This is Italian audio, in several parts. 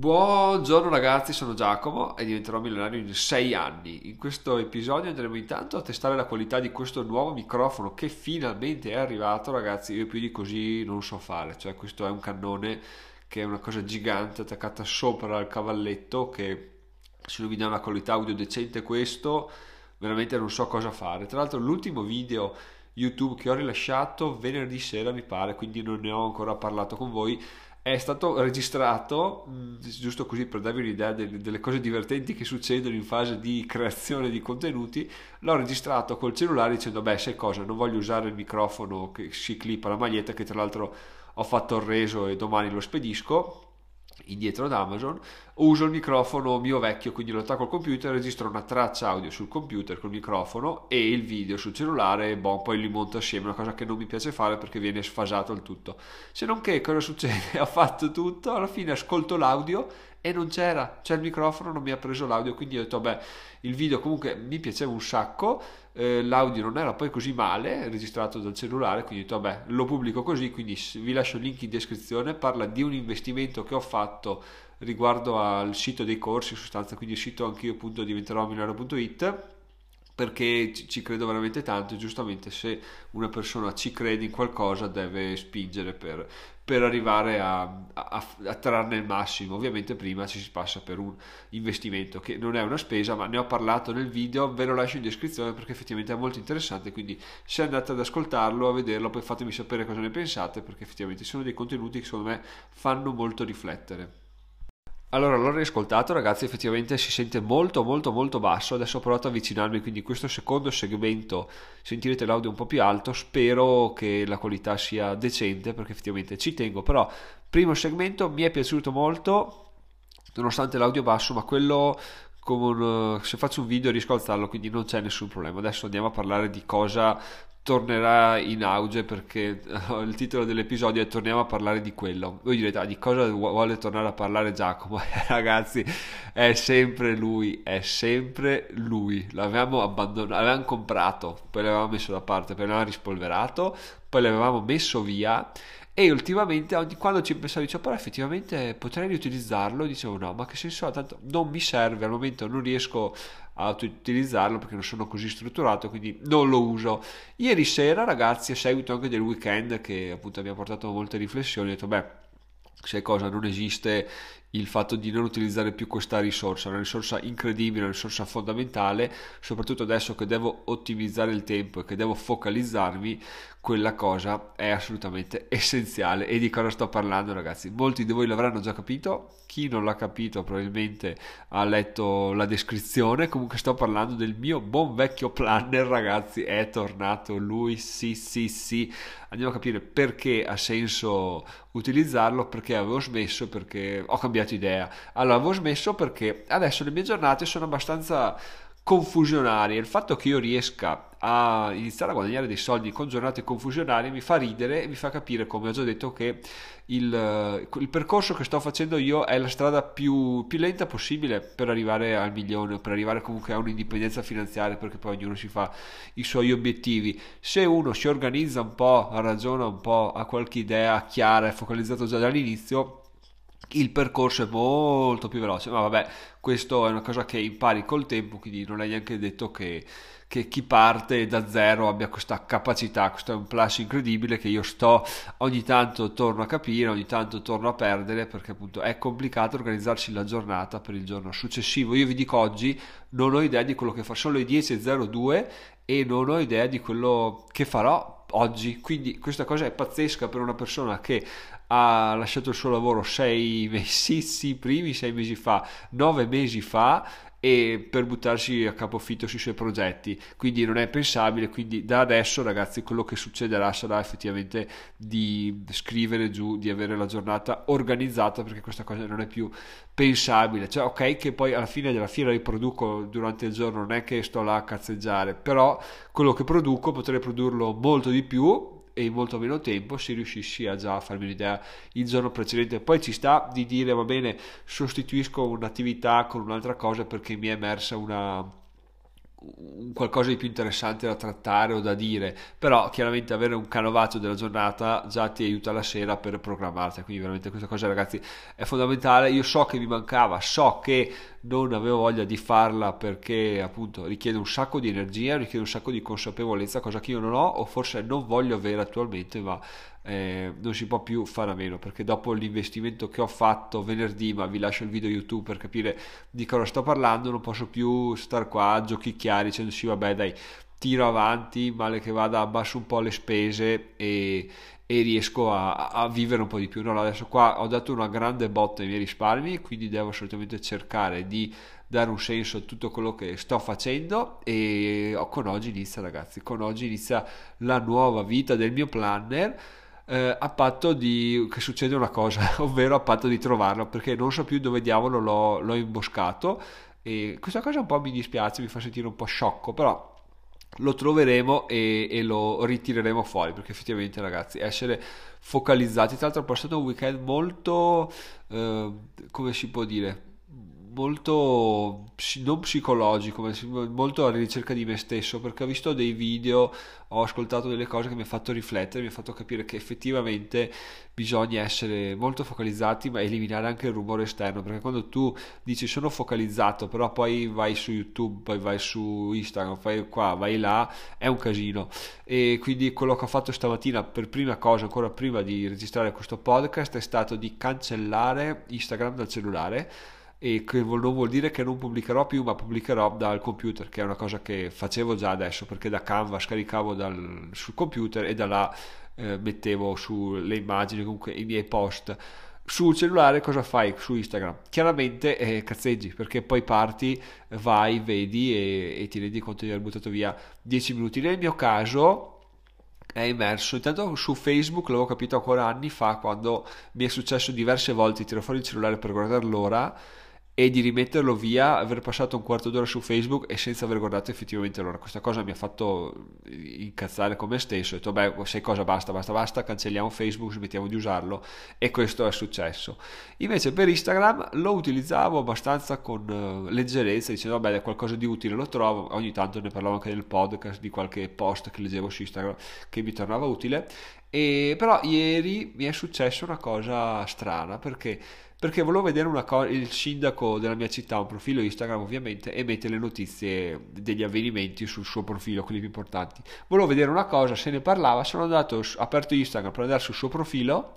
Buongiorno ragazzi, sono Giacomo e diventerò milionario in 6 anni. In questo episodio andremo intanto a testare la qualità di questo nuovo microfono che finalmente è arrivato, ragazzi. Io più di così non so fare, cioè questo è un cannone che è una cosa gigante attaccata sopra al cavalletto che se non mi dà una qualità audio decente questo, veramente non so cosa fare. Tra l'altro l'ultimo video YouTube che ho rilasciato venerdì sera mi pare, quindi non ne ho ancora parlato con voi è stato registrato, mm, giusto così per darvi un'idea delle, cose divertenti che succedono in fase di creazione di contenuti, l'ho registrato col cellulare dicendo beh sai cosa, non voglio usare il microfono che si clippa la maglietta che tra l'altro ho fatto il reso e domani lo spedisco indietro ad Amazon, uso il microfono mio vecchio, quindi lo attacco al computer, registro una traccia audio sul computer col microfono e il video sul cellulare boh, poi li monto assieme, una cosa che non mi piace fare perché viene sfasato il tutto. Se non che cosa succede? ho fatto tutto, alla fine ascolto l'audio e non c'era, cioè il microfono non mi ha preso l'audio, quindi ho detto beh, il video comunque mi piaceva un sacco, eh, l'audio non era poi così male, registrato dal cellulare, quindi ho detto vabbè, lo pubblico così, quindi vi lascio il link in descrizione, parla di un investimento che ho fatto riguardo al sito dei corsi, in sostanza, quindi il sito anch'io appunto diventerò milano.it perché ci credo veramente tanto e giustamente se una persona ci crede in qualcosa deve spingere per, per arrivare a, a, a, trarne il massimo. Ovviamente prima ci si passa per un investimento che non è una spesa, ma ne ho parlato nel video, ve lo lascio in descrizione perché effettivamente è molto interessante, quindi se andate ad ascoltarlo, a vederlo, poi fatemi sapere cosa ne pensate perché effettivamente sono dei contenuti che secondo me fanno molto riflettere. Allora, l'ho riascoltato, ragazzi, effettivamente si sente molto, molto, molto basso. Adesso ho provato ad avvicinarmi, quindi questo secondo segmento sentirete l'audio un po' più alto. Spero che la qualità sia decente, perché effettivamente ci tengo. Però, primo segmento mi è piaciuto molto, nonostante l'audio basso, ma quello con, se faccio un video riesco a alzarlo, quindi non c'è nessun problema. Adesso andiamo a parlare di cosa tornerà in auge perché il titolo dell'episodio è torniamo a parlare di quello voi direte ah, di cosa vuole tornare a parlare Giacomo? Ragazzi è sempre lui è sempre lui. L'avevamo abbandonato l'avevamo comprato poi l'avevamo messo da parte poi l'avevamo rispolverato poi l'avevamo messo via e ultimamente quando ci pensavo dicevo però effettivamente potrei riutilizzarlo dicevo no ma che senso ha? Tanto non mi serve al momento non riesco a utilizzarlo perché non sono così strutturato quindi non lo uso ieri sera ragazzi a seguito anche del weekend che appunto mi ha portato molte riflessioni ho detto beh sai cosa? Non esiste il fatto di non utilizzare più questa risorsa, una risorsa incredibile, una risorsa fondamentale, soprattutto adesso che devo ottimizzare il tempo e che devo focalizzarmi, quella cosa è assolutamente essenziale. E di cosa sto parlando, ragazzi? Molti di voi l'avranno già capito, chi non l'ha capito probabilmente ha letto la descrizione, comunque sto parlando del mio buon vecchio planner, ragazzi, è tornato lui, sì, sì, sì. Andiamo a capire perché ha senso utilizzarlo, perché avevo smesso, perché ho cambiato cambiato idea. Allora, avevo smesso perché adesso le mie giornate sono abbastanza confusionarie. Il fatto che io riesca a iniziare a guadagnare dei soldi con giornate confusionarie mi fa ridere e mi fa capire, come ho già detto, che il, il percorso che sto facendo io è la strada più, più, lenta possibile per arrivare al milione, per arrivare comunque a un'indipendenza finanziaria, perché poi ognuno si fa i suoi obiettivi. Se uno si organizza un po', ragiona un po', ha qualche idea chiara e focalizzato già dall'inizio, il percorso è molto più veloce, ma vabbè, questo è una cosa che impari col tempo, quindi non è neanche detto che, che chi parte da zero abbia questa capacità, questo è un plus incredibile che io sto ogni tanto torno a capire, ogni tanto torno a perdere, perché appunto è complicato organizzarsi la giornata per il giorno successivo. Io vi dico oggi, non ho idea di quello che fa, sono le 10.02 e non ho idea di quello che farò oggi. Quindi questa cosa è pazzesca per una persona che ha lasciato il suo lavoro sei mesi, sì, primi sei mesi fa, nove mesi fa e per buttarsi a capofitto sui suoi progetti. Quindi non è pensabile quindi da adesso ragazzi quello che succederà sarà effettivamente di scrivere giù di avere la giornata organizzata perché questa cosa non è più pensabile. Cioè ok che poi alla fine della fiera riproduco durante il giorno non è che sto là a cazzeggiare però quello che produco potrei produrlo molto di più e in molto meno tempo se riuscissi a già farmi un'idea il giorno precedente. Poi ci sta di dire va bene, sostituisco un'attività con un'altra cosa perché mi è emersa una qualcosa di più interessante da trattare o da dire, però chiaramente avere un canovaggio della giornata già ti aiuta la sera per programmarti, quindi veramente questa cosa ragazzi è fondamentale, io so che mi mancava, so che non avevo voglia di farla perché appunto richiede un sacco di energia, richiede un sacco di consapevolezza, cosa che io non ho o forse non voglio avere attualmente, ma eh, non si può più fare a meno perché dopo l'investimento che ho fatto venerdì, ma vi lascio il video YouTube per capire di cosa sto parlando, non posso più star qua a giochicchiare dicendosi vabbè dai tiro avanti, male che vada abbasso un po' le spese e, e riesco a, a, vivere un po' di più. No, adesso qua ho dato una grande botta ai miei risparmi, quindi devo assolutamente cercare di dare un senso a tutto quello che sto facendo e con oggi inizia ragazzi, con oggi inizia la nuova vita del mio planner eh, a patto di che succede una cosa, ovvero a patto di trovarlo, perché non so più dove diavolo l'ho, l'ho imboscato e questa cosa un po' mi dispiace, mi fa sentire un po' sciocco, però lo troveremo e, e, lo ritireremo fuori perché effettivamente ragazzi essere focalizzati tra l'altro è stato un weekend molto eh, come si può dire molto non psicologico, ma molto alla ricerca di me stesso, perché ho visto dei video, ho ascoltato delle cose che mi hanno fatto riflettere, mi hanno fatto capire che effettivamente bisogna essere molto focalizzati, ma eliminare anche il rumore esterno, perché quando tu dici sono focalizzato, però poi vai su YouTube, poi vai su Instagram, fai qua, vai là, è un casino. E quindi quello che ho fatto stamattina per prima cosa, ancora prima di registrare questo podcast, è stato di cancellare Instagram dal cellulare e che non vuol dire che non pubblicherò più ma pubblicherò dal computer che è una cosa che facevo già adesso perché da Canva scaricavo dal, sul computer e da là eh, mettevo sulle immagini comunque i miei post sul cellulare cosa fai su Instagram? Chiaramente eh, cazzeggi perché poi parti, vai, vedi e, e ti rendi conto di aver buttato via 10 minuti. Nel mio caso è immerso. Intanto su Facebook l'avevo capito ancora anni fa quando mi è successo diverse volte, tiro fuori il cellulare per guardare l'ora e di rimetterlo via, aver passato un quarto d'ora su Facebook e senza aver guardato effettivamente l'ora. Questa cosa mi ha fatto incazzare con me stesso. Ho detto, beh, sai cosa, basta, basta, basta, cancelliamo Facebook, smettiamo di usarlo. E questo è successo. Invece per Instagram lo utilizzavo abbastanza con uh, leggerezza, dicendo, vabbè, è qualcosa di utile, lo trovo. Ogni tanto ne parlavo anche nel podcast, di qualche post che leggevo su Instagram che mi tornava utile. E, però ieri mi è successa una cosa strana, perché perché volevo vedere una cosa, il sindaco della mia città, un profilo Instagram ovviamente, e mette le notizie degli avvenimenti sul suo profilo, quelli più importanti. Volevo vedere una cosa, se ne parlava, sono andato, ho aperto Instagram per andare sul suo profilo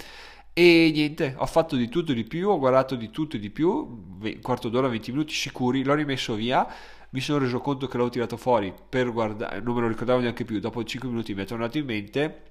e niente, ho fatto di tutto e di più, ho guardato di tutto e di più, un quarto d'ora, 20 minuti sicuri, l'ho rimesso via, mi sono reso conto che l'avevo tirato fuori per guardare, non me lo ricordavo neanche più, dopo 5 minuti mi è tornato in mente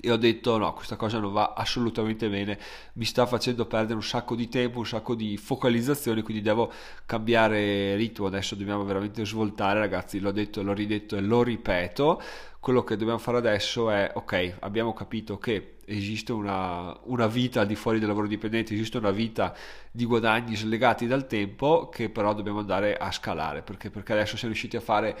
e ho detto no, questa cosa non va assolutamente bene, mi sta facendo perdere un sacco di tempo, un sacco di focalizzazione, quindi devo cambiare ritmo, adesso dobbiamo veramente svoltare ragazzi, l'ho detto, l'ho ridetto e lo ripeto, quello che dobbiamo fare adesso è ok, abbiamo capito che esiste una, una vita al di fuori del lavoro dipendente, esiste una vita di guadagni slegati dal tempo che però dobbiamo andare a scalare, perché, perché adesso siamo riusciti a fare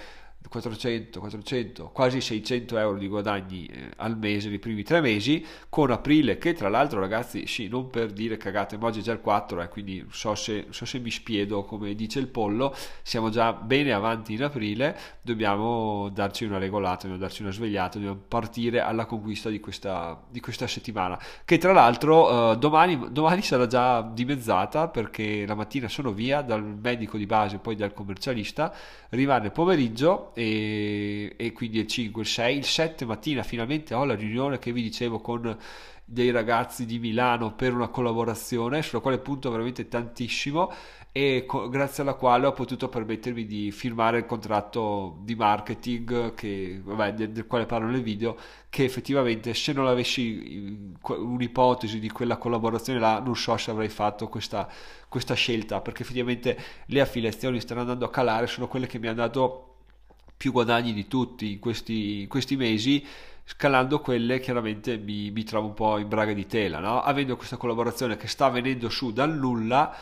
400, 400, quasi 600 euro di guadagni eh, al mese nei primi tre mesi, con aprile che tra l'altro ragazzi, sì, non per dire cagate, ma oggi è già il 4, eh, quindi so se, so se mi spiedo come dice il pollo, siamo già bene avanti in aprile, dobbiamo darci una regolata, dobbiamo darci una svegliata, dobbiamo partire alla conquista di questa, di questa settimana, che tra l'altro eh, domani, domani sarà già dimezzata perché la mattina sono via dal medico di base, poi dal commercialista, rimane pomeriggio e, e quindi il 5, il 6, il 7 mattina finalmente ho la riunione che vi dicevo con dei ragazzi di Milano per una collaborazione sulla quale punto veramente tantissimo e co- grazie alla quale ho potuto permettermi di firmare il contratto di marketing che, vabbè, del, del, quale parlo nel video che effettivamente se non avessi un'ipotesi di quella collaborazione là non so se avrei fatto questa, questa scelta perché effettivamente le affiliazioni stanno andando a calare sono quelle che mi hanno dato più guadagni di tutti in questi, questi mesi scalando quelle chiaramente mi, mi, trovo un po' in braga di tela no? avendo questa collaborazione che sta venendo su dal nulla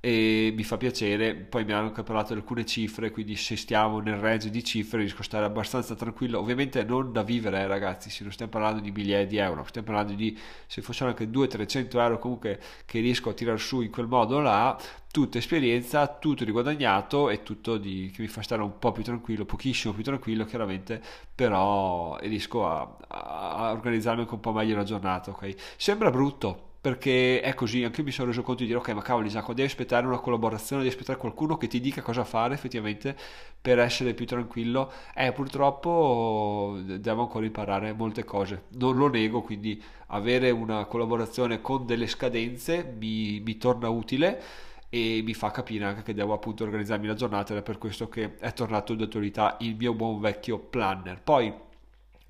e mi fa piacere poi mi hanno anche parlato di alcune cifre quindi se stiamo nel range di cifre riesco a stare abbastanza tranquillo ovviamente non da vivere eh, ragazzi se non stiamo parlando di migliaia di euro stiamo parlando di se fossero anche 200-300 euro comunque che riesco a tirare su in quel modo là tutta esperienza, tutto di guadagnato e tutto di, che mi fa stare un po' più tranquillo, pochissimo più tranquillo chiaramente, però riesco a, a organizzarmi anche un po' meglio la giornata, ok? Sembra brutto, perché è così, anche io mi sono reso conto di dire ok ma cavoli Giacomo devi aspettare una collaborazione, devi aspettare qualcuno che ti dica cosa fare effettivamente per essere più tranquillo. Eh purtroppo devo ancora imparare molte cose, non lo nego quindi avere una collaborazione con delle scadenze mi, mi torna utile e mi fa capire anche che devo appunto organizzarmi la giornata ed è per questo che è tornato in attualità il mio buon vecchio planner. Poi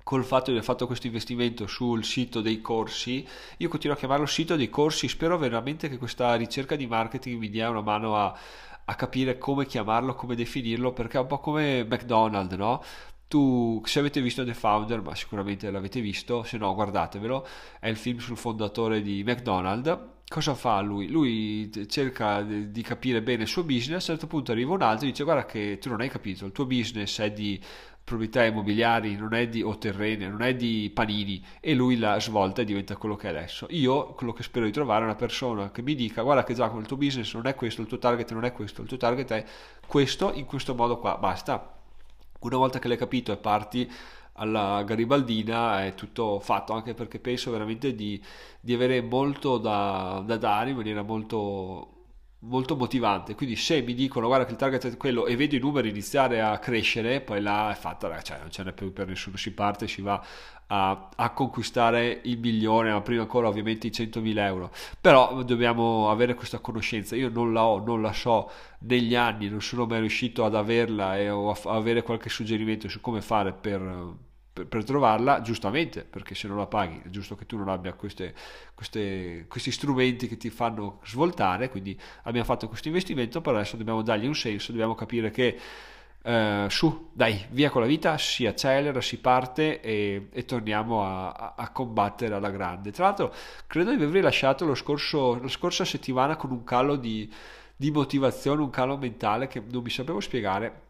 col fatto di aver fatto questo investimento sul sito dei corsi, io continuo a chiamarlo sito dei corsi, spero veramente che questa ricerca di marketing mi dia una mano a, a capire come chiamarlo, come definirlo, perché è un po' come McDonald's, no? Tu, se avete visto The Founder, ma sicuramente l'avete visto, se no guardatevelo, è il film sul fondatore di McDonald's. Cosa fa lui? Lui cerca di capire bene il suo business, a un certo punto arriva un altro e dice guarda che tu non hai capito, il tuo business è di proprietà immobiliari, non è di, o terrene, non è di panini e lui la svolta e diventa quello che è adesso. Io quello che spero di trovare è una persona che mi dica guarda che Giacomo il tuo business non è questo, il tuo target non è questo, il tuo target è questo in questo modo qua, basta. Una volta che l'hai capito e parti alla garibaldina è tutto fatto anche perché penso veramente di, di avere molto da, da dare in maniera molto molto motivante. Quindi se mi dicono guarda che il target è quello e vedo i numeri iniziare a crescere, poi là è fatta, cioè non ce n'è più per nessuno, si parte, si va a, a conquistare il milione, ma prima ancora ovviamente i 100.000 euro. Però dobbiamo avere questa conoscenza, io non la ho, non la so negli anni, non sono mai riuscito ad averla e o a avere qualche suggerimento su come fare per per, per, trovarla, giustamente, perché se non la paghi è giusto che tu non abbia queste, queste, questi strumenti che ti fanno svoltare, quindi abbiamo fatto questo investimento, però adesso dobbiamo dargli un senso, dobbiamo capire che eh, su, dai, via con la vita, si accelera, si parte e, e torniamo a, a, combattere alla grande. Tra l'altro, credo di avervi lasciato scorso, la scorsa settimana con un calo di, di motivazione, un calo mentale che non mi sapevo spiegare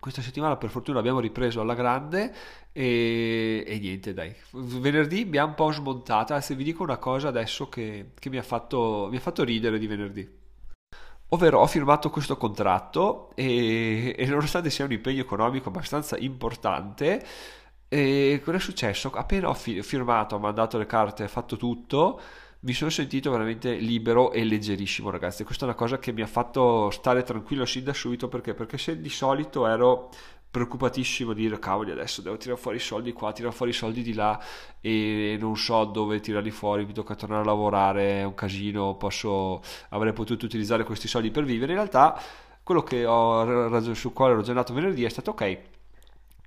questa settimana per fortuna abbiamo ripreso alla grande e, e, niente dai venerdì mi ha un po' smontata se vi dico una cosa adesso che, che mi, ha fatto, mi, ha fatto, ridere di venerdì ovvero ho firmato questo contratto e, e nonostante sia un impegno economico abbastanza importante cosa è successo? appena ho firmato ho mandato le carte ho fatto tutto mi sono sentito veramente libero e leggerissimo, ragazzi. Questa è una cosa che mi ha fatto stare tranquillo sin da subito perché? Perché se di solito ero preoccupatissimo di dire cavoli adesso devo tirare fuori i soldi qua, tirare fuori i soldi di là e non so dove tirarli fuori, mi tocca tornare a lavorare, è un casino, posso, avrei potuto utilizzare questi soldi per vivere. In realtà quello che ho, su quale ho ragionato venerdì è stato ok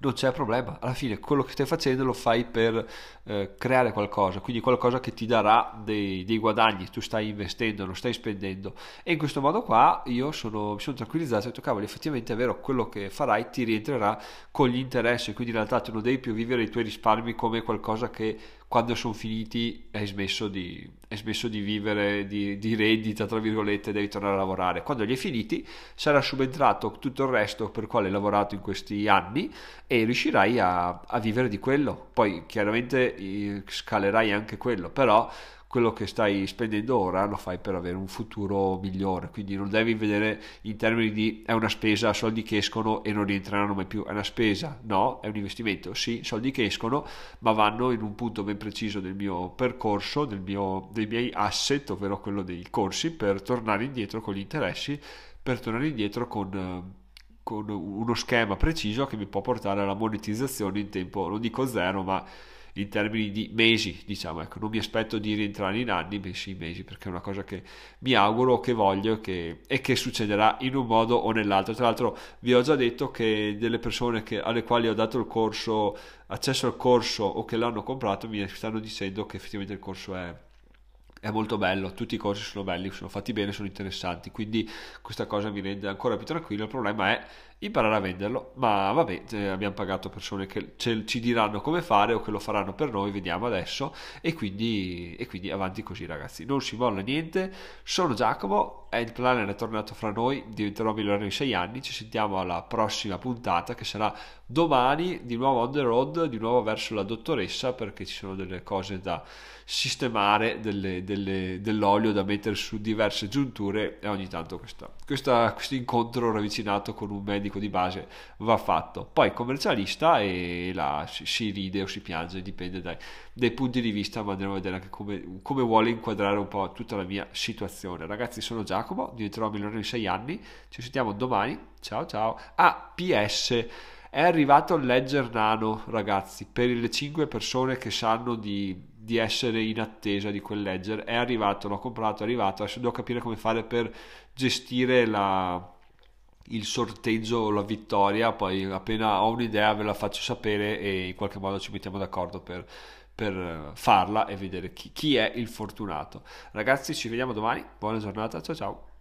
non c'è problema. Alla fine quello che stai facendo lo fai per eh, creare qualcosa, quindi qualcosa che ti darà dei, dei, guadagni, tu stai investendo, non stai spendendo. E in questo modo qua io sono, mi sono tranquillizzato e ho detto cavolo, effettivamente è vero, quello che farai ti rientrerà con gli interessi, quindi in realtà tu non devi più vivere i tuoi risparmi come qualcosa che quando sono finiti hai smesso di, hai smesso di vivere di, di reddita, tra virgolette, devi tornare a lavorare. Quando li hai finiti sarà subentrato tutto il resto per quale hai lavorato in questi anni e riuscirai a, a vivere di quello. Poi chiaramente eh, scalerai anche quello, però quello che stai spendendo ora lo fai per avere un futuro migliore, quindi non devi vedere in termini di è una spesa, soldi che escono e non rientreranno mai più, è una spesa, no, è un investimento, sì, soldi che escono, ma vanno in un punto ben preciso del mio percorso, del mio, dei miei asset, ovvero quello dei corsi, per tornare indietro con gli interessi, per tornare indietro con con uno schema preciso che mi può portare alla monetizzazione in tempo, non dico zero, ma in termini di mesi, diciamo, ecco, non mi aspetto di rientrare in anni, bensì in mesi, perché è una cosa che mi auguro, che voglio che, e che succederà in un modo o nell'altro. Tra l'altro vi ho già detto che delle persone che, alle quali ho dato il corso, accesso al corso o che l'hanno comprato, mi stanno dicendo che effettivamente il corso è è molto bello, tutti i corsi sono belli, sono fatti bene, sono interessanti, quindi questa cosa mi rende ancora più tranquillo, il problema è imparare a venderlo, ma vabbè, eh, abbiamo pagato persone che ci diranno come fare o che lo faranno per noi, vediamo adesso, e quindi, e quindi avanti così ragazzi, non si molla niente, sono Giacomo, il planner è tornato fra noi, diventerò milionario in sei anni, ci sentiamo alla prossima puntata che sarà domani, di nuovo on the road, di nuovo verso la dottoressa perché ci sono delle cose da sistemare, delle, delle, dell'olio da mettere su diverse giunture e ogni tanto questo incontro ravvicinato con un medico di base va fatto. Poi commercialista e là si, ride o si piange, dipende dai, dai, punti di vista, ma andremo a vedere anche come, come, vuole inquadrare un po' tutta la mia situazione. Ragazzi, sono Giacomo, diventerò milionario in 6 anni, ci sentiamo domani, ciao ciao. Ah, PS è arrivato Ledger Nano, ragazzi, per le 5 persone che sanno di, di, essere in attesa di quel Ledger. È arrivato, l'ho comprato, è arrivato. Adesso devo capire come fare per gestire la, il sorteggio la vittoria. Poi appena ho un'idea ve la faccio sapere e in qualche modo ci mettiamo d'accordo per, per farla e vedere chi, chi è il fortunato. Ragazzi, ci vediamo domani. Buona giornata, ciao ciao.